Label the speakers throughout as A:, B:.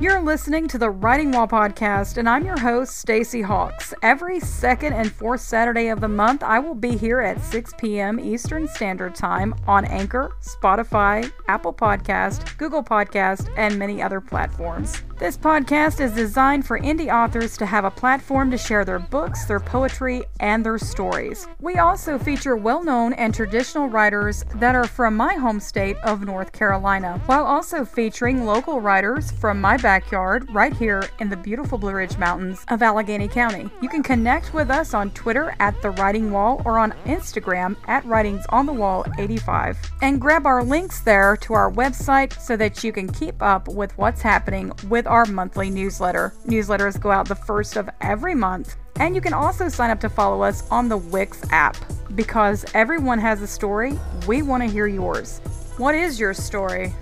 A: You're listening to the Writing Wall podcast, and I'm your host, Stacy Hawks. Every second and fourth Saturday of the month, I will be here at 6 p.m. Eastern Standard Time on Anchor, Spotify, Apple Podcast, Google Podcast, and many other platforms. This podcast is designed for indie authors to have a platform to share their books, their poetry, and their stories. We also feature well known and traditional writers that are from my home state of North Carolina, while also featuring local writers from my backyard right here in the beautiful Blue Ridge Mountains of Alleghany County. You can connect with us on Twitter at The Writing Wall or on Instagram at Writings on the Wall 85 and grab our links there to our website so that you can keep up with what's happening with our monthly newsletter. Newsletters go out the first of every month. And you can also sign up to follow us on the Wix app because everyone has a story. We want to hear yours. What is your story?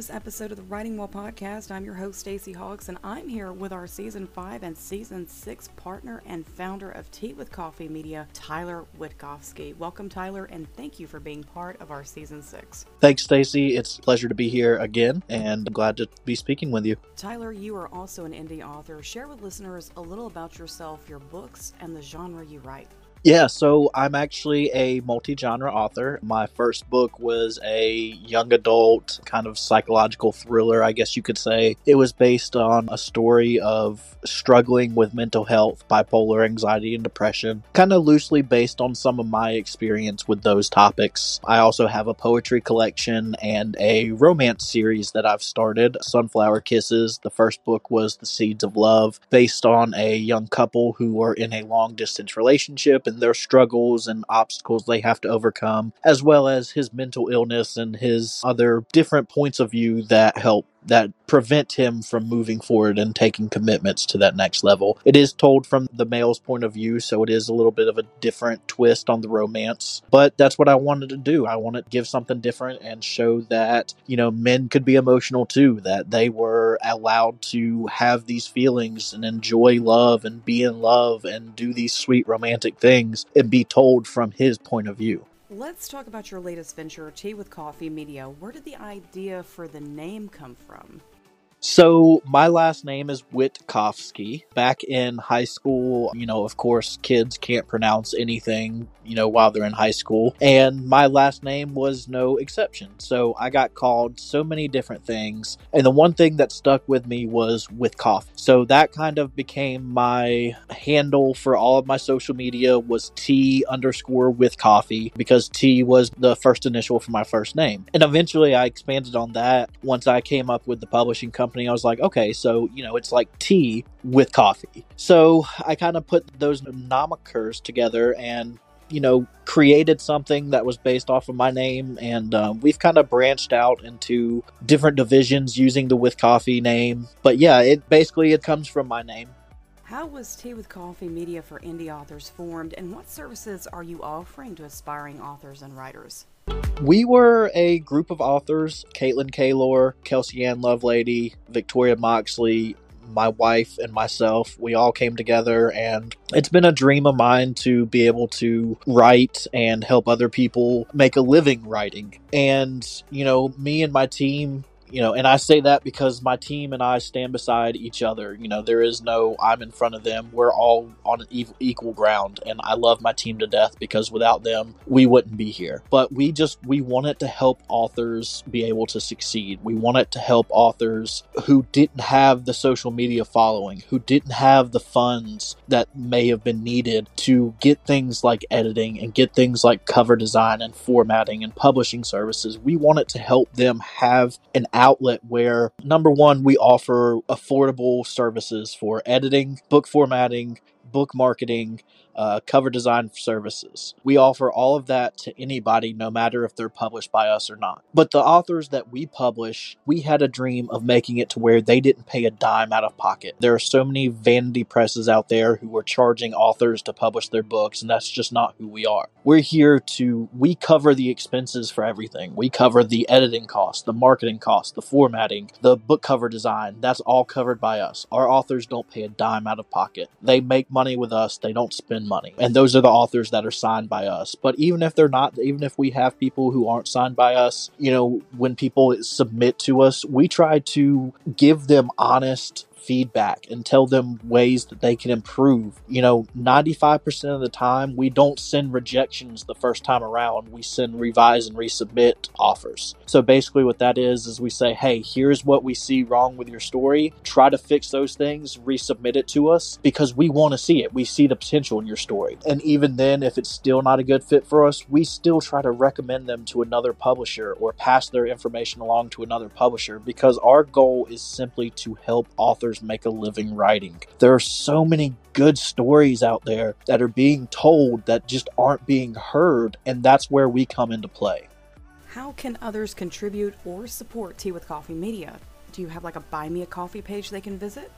A: This episode of the Writing Wall podcast. I'm your host Stacy Hawks and I'm here with our season 5 and season 6 partner and founder of Tea with Coffee Media, Tyler Wittkofsky. Welcome Tyler and thank you for being part of our season 6.
B: Thanks Stacy. It's a pleasure to be here again and I'm glad to be speaking with you.
A: Tyler, you are also an indie author. Share with listeners a little about yourself, your books, and the genre you write.
B: Yeah, so I'm actually a multi genre author. My first book was a young adult kind of psychological thriller, I guess you could say. It was based on a story of struggling with mental health, bipolar anxiety, and depression, kind of loosely based on some of my experience with those topics. I also have a poetry collection and a romance series that I've started, Sunflower Kisses. The first book was The Seeds of Love, based on a young couple who are in a long distance relationship and their struggles and obstacles they have to overcome, as well as his mental illness and his other different points of view that help that prevent him from moving forward and taking commitments to that next level. It is told from the male's point of view, so it is a little bit of a different twist on the romance. But that's what I wanted to do. I wanted to give something different and show that, you know, men could be emotional too, that they were allowed to have these feelings and enjoy love and be in love and do these sweet romantic things and be told from his point of view.
A: Let's talk about your latest venture, Tea with Coffee Media. Where did the idea for the name come from?
B: So my last name is Wittkofsky. Back in high school, you know, of course, kids can't pronounce anything, you know, while they're in high school. And my last name was no exception. So I got called so many different things. And the one thing that stuck with me was with coffee. So that kind of became my handle for all of my social media was T underscore with coffee because T was the first initial for my first name. And eventually I expanded on that once I came up with the publishing company. I was like, okay, so, you know, it's like tea with coffee. So I kind of put those nomikers together and you know, created something that was based off of my name, and um, we've kind of branched out into different divisions using the with coffee name. But yeah, it basically it comes from my name.
A: How was Tea with Coffee Media for Indie Authors formed, and what services are you offering to aspiring authors and writers?
B: We were a group of authors Caitlin Kaylor, Kelsey Ann Lovelady, Victoria Moxley, my wife and myself, we all came together, and it's been a dream of mine to be able to write and help other people make a living writing. And, you know, me and my team you know, and I say that because my team and I stand beside each other. You know, there is no I'm in front of them. We're all on equal ground, and I love my team to death because without them, we wouldn't be here. But we just we wanted to help authors be able to succeed. We wanted to help authors who didn't have the social media following, who didn't have the funds that may have been needed to get things like editing and get things like cover design and formatting and publishing services. We wanted to help them have an outlet where number one, we offer affordable services for editing, book formatting, book marketing, uh, cover design services. We offer all of that to anybody, no matter if they're published by us or not. But the authors that we publish, we had a dream of making it to where they didn't pay a dime out of pocket. There are so many vanity presses out there who are charging authors to publish their books, and that's just not who we are. We're here to, we cover the expenses for everything. We cover the editing costs, the marketing costs, the formatting, the book cover design. That's all covered by us. Our authors don't pay a dime out of pocket. They make money with us, they don't spend money. And those are the authors that are signed by us. But even if they're not, even if we have people who aren't signed by us, you know, when people submit to us, we try to give them honest feedback and tell them ways that they can improve. You know, 95% of the time, we don't send rejections the first time around. We send revise and resubmit offers. So basically, what that is, is we say, hey, here's what we see wrong with your story. Try to fix those things, resubmit it to us because we want to see it. We see the potential in your story. And even then, if it's still not a good fit for us, we still try to recommend them to another publisher or pass their information along to another publisher because our goal is simply to help authors make a living writing. There are so many good stories out there that are being told that just aren't being heard, and that's where we come into play.
A: How can others contribute or support Tea with Coffee Media? Do you have like a buy me a coffee page they can visit?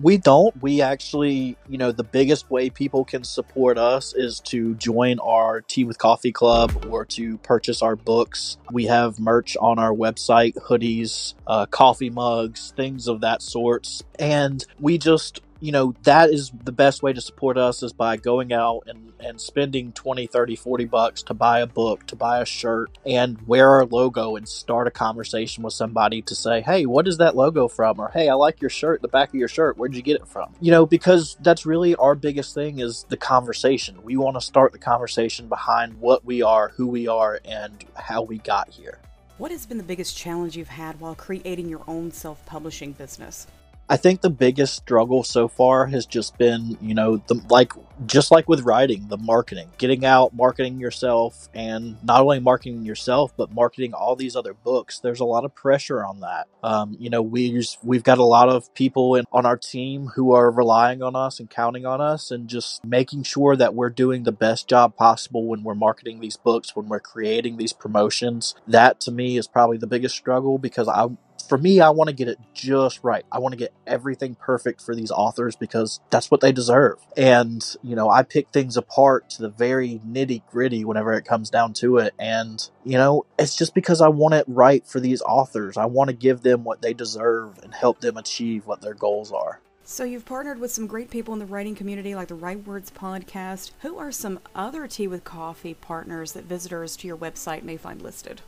B: We don't. We actually, you know, the biggest way people can support us is to join our Tea with Coffee Club or to purchase our books. We have merch on our website, hoodies, uh, coffee mugs, things of that sorts. And we just you know that is the best way to support us is by going out and, and spending 20 30 40 bucks to buy a book to buy a shirt and wear our logo and start a conversation with somebody to say hey what is that logo from? or hey i like your shirt the back of your shirt. Where'd you get it from? You know because that's really our biggest thing is the conversation. We want to start the conversation behind what we are who we are and how we got here.
A: What has been the biggest challenge you've had while creating your own self-publishing business
B: I think the biggest struggle so far has just been, you know, the like just like with writing, the marketing, getting out, marketing yourself, and not only marketing yourself, but marketing all these other books. There's a lot of pressure on that. Um, you know, we we've got a lot of people in, on our team who are relying on us and counting on us, and just making sure that we're doing the best job possible when we're marketing these books, when we're creating these promotions. That to me is probably the biggest struggle because I for me, I want to get it just right. I want to get everything perfect for these authors because that's what they deserve. And, you know, I pick things apart to the very nitty gritty whenever it comes down to it. And, you know, it's just because I want it right for these authors. I want to give them what they deserve and help them achieve what their goals are.
A: So, you've partnered with some great people in the writing community like the Right Words podcast. Who are some other Tea with Coffee partners that visitors to your website may find listed?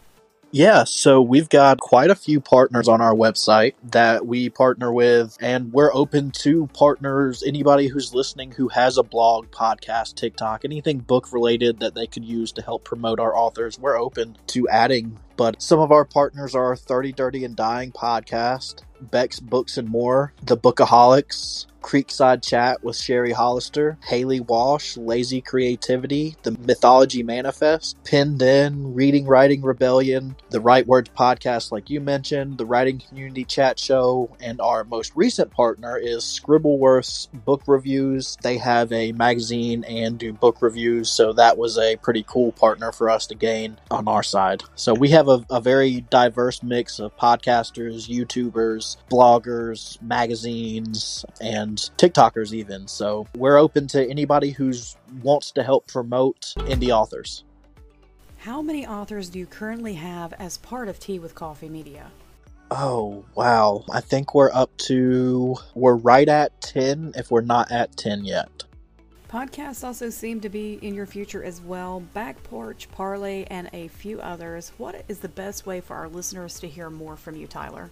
B: Yeah, so we've got quite a few partners on our website that we partner with, and we're open to partners, anybody who's listening who has a blog, podcast, TikTok, anything book related that they could use to help promote our authors. We're open to adding but some of our partners are 30 Dirty and Dying podcast, Beck's Books and More, The Bookaholics, Creekside Chat with Sherry Hollister, Haley Walsh, Lazy Creativity, The Mythology Manifest, Pinned In, Reading Writing Rebellion, The Right Words Podcast, like you mentioned, the Writing Community Chat Show, and our most recent partner is Scribbleworth's Book Reviews. They have a magazine and do book reviews, so that was a pretty cool partner for us to gain on our side. So we have a, a very diverse mix of podcasters, YouTubers, bloggers, magazines, and TikTokers even. So we're open to anybody who's wants to help promote indie authors.
A: How many authors do you currently have as part of Tea with Coffee Media?
B: Oh, wow. I think we're up to, we're right at 10 if we're not at 10 yet.
A: Podcasts also seem to be in your future as well. Back Porch, Parlay, and a few others. What is the best way for our listeners to hear more from you, Tyler?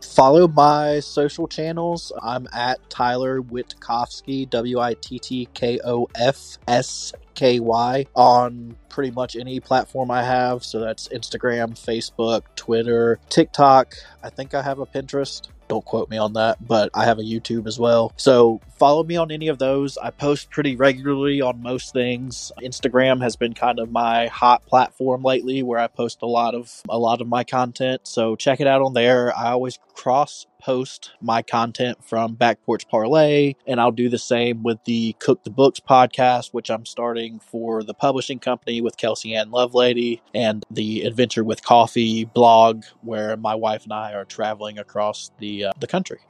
B: Follow my social channels. I'm at Tyler Wittkofsky, W I T T K O F S K Y, on pretty much any platform I have. So that's Instagram, Facebook, Twitter, TikTok. I think I have a Pinterest. Don't quote me on that, but I have a YouTube as well. So follow me on any of those. I post pretty regularly on most things. Instagram has been kind of my hot platform lately where I post a lot of a lot of my content. So check it out on there. I always cross post my content from Back Porch Parlay, and I'll do the same with the Cook the Books podcast, which I'm starting for the publishing company with Kelsey Ann Lovelady, and the Adventure with Coffee blog, where my wife and I are traveling across the uh, the country.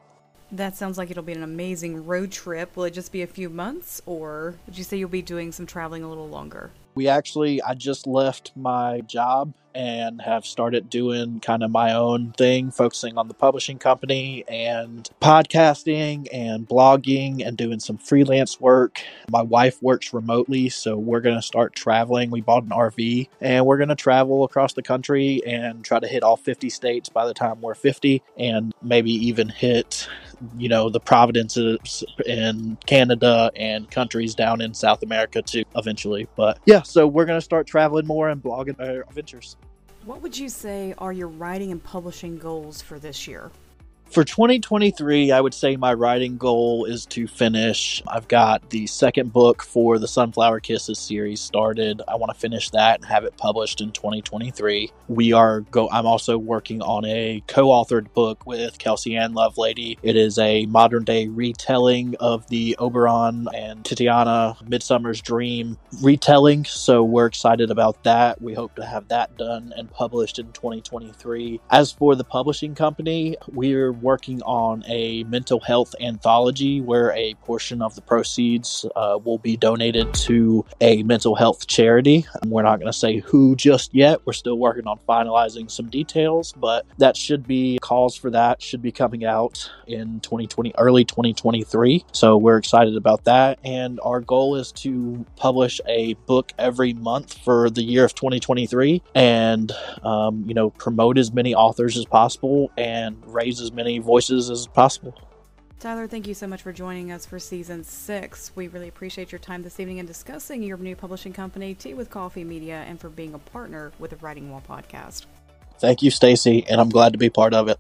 A: That sounds like it'll be an amazing road trip. Will it just be a few months, or would you say you'll be doing some traveling a little longer?
B: We actually, I just left my job and have started doing kind of my own thing, focusing on the publishing company and podcasting and blogging and doing some freelance work. My wife works remotely, so we're going to start traveling. We bought an RV and we're going to travel across the country and try to hit all 50 states by the time we're 50 and maybe even hit you know the providences in Canada and countries down in South America too eventually. But yeah, so we're gonna start traveling more and blogging our adventures.
A: What would you say are your writing and publishing goals for this year?
B: For 2023, I would say my writing goal is to finish. I've got the second book for the Sunflower Kisses series started. I want to finish that and have it published in 2023. We are go I'm also working on a co-authored book with Kelsey Ann Lovelady. It is a modern day retelling of the Oberon and Titiana Midsummer's Dream retelling, so we're excited about that. We hope to have that done and published in 2023. As for the publishing company, we're working on a mental health anthology where a portion of the proceeds uh, will be donated to a mental health charity. We're not going to say who just yet. We're still working on finalizing some details, but that should be calls for that should be coming out in 2020, early 2023. So we're excited about that. And our goal is to publish a book every month for the year of 2023 and, um, you know, promote as many authors as possible and raise as many voices as possible.
A: Tyler, thank you so much for joining us for season six. We really appreciate your time this evening in discussing your new publishing company, Tea with Coffee Media, and for being a partner with the Writing Wall podcast.
B: Thank you, Stacy, and I'm glad to be part of it.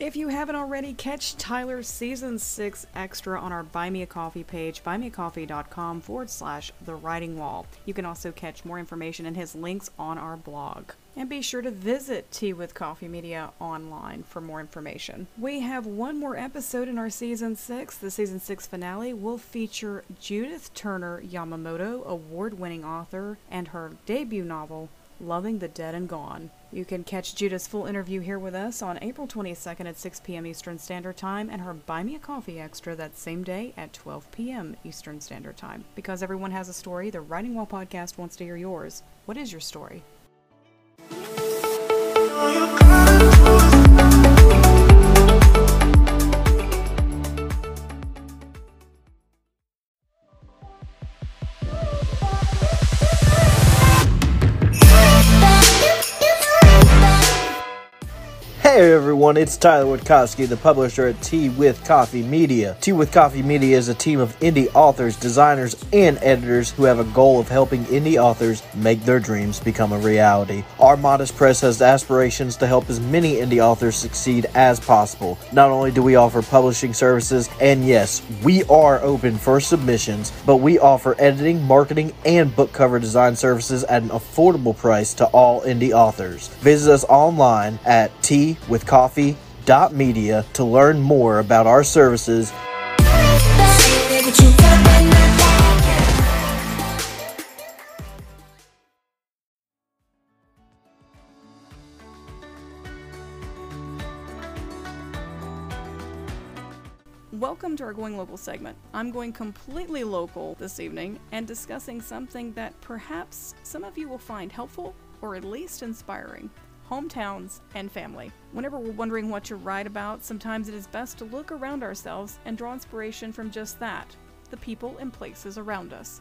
A: If you haven't already, catch Tyler's season six extra on our Buy Me a Coffee page, buymeacoffee.com forward slash the writing wall. You can also catch more information and his links on our blog. And be sure to visit Tea with Coffee Media online for more information. We have one more episode in our season six. The season six finale will feature Judith Turner Yamamoto, award winning author, and her debut novel, Loving the Dead and Gone. You can catch Judith's full interview here with us on April 22nd at 6 p.m. Eastern Standard Time and her Buy Me a Coffee extra that same day at 12 p.m. Eastern Standard Time. Because everyone has a story, the Writing Wall podcast wants to hear yours. What is your story?
C: Hey everyone, it's Tyler Wittkofsky, the publisher at Tea with Coffee Media. Tea with Coffee Media is a team of indie authors, designers, and editors who have a goal of helping indie authors make their dreams become a reality. Our modest press has aspirations to help as many indie authors succeed as possible. Not only do we offer publishing services, and yes, we are open for submissions, but we offer editing, marketing, and book cover design services at an affordable price to all indie authors. Visit us online at Tea with coffee.media to learn more about our services.
A: Welcome to our Going Local segment. I'm going completely local this evening and discussing something that perhaps some of you will find helpful or at least inspiring hometowns, and family. Whenever we're wondering what to write about, sometimes it is best to look around ourselves and draw inspiration from just that the people and places around us.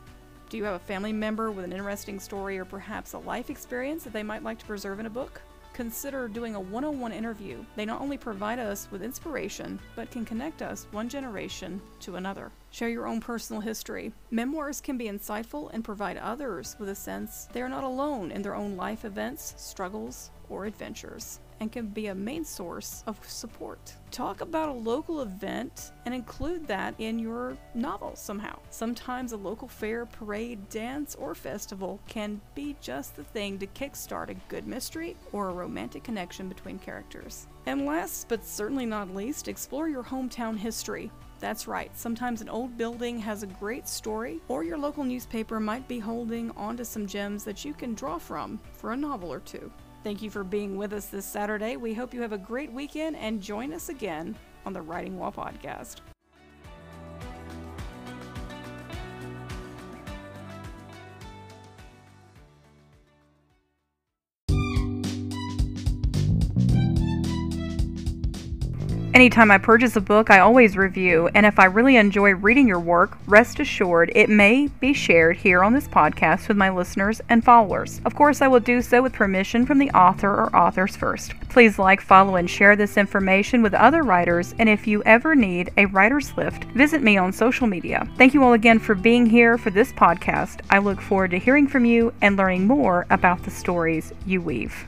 A: Do you have a family member with an interesting story or perhaps a life experience that they might like to preserve in a book? Consider doing a one on one interview. They not only provide us with inspiration, but can connect us one generation to another. Share your own personal history. Memoirs can be insightful and provide others with a sense they are not alone in their own life events, struggles, or adventures. and can be a main source of support. Talk about a local event and include that in your novel somehow. Sometimes a local fair, parade, dance, or festival can be just the thing to kickstart a good mystery or a romantic connection between characters. And last but certainly not least, explore your hometown history. That's right, sometimes an old building has a great story, or your local newspaper might be holding onto some gems that you can draw from for a novel or two. Thank you for being with us this Saturday. We hope you have a great weekend and join us again on the Writing Wall Podcast. Anytime I purchase a book, I always review, and if I really enjoy reading your work, rest assured it may be shared here on this podcast with my listeners and followers. Of course, I will do so with permission from the author or authors first. Please like, follow, and share this information with other writers, and if you ever need a writer's lift, visit me on social media. Thank you all again for being here for this podcast. I look forward to hearing from you and learning more about the stories you weave.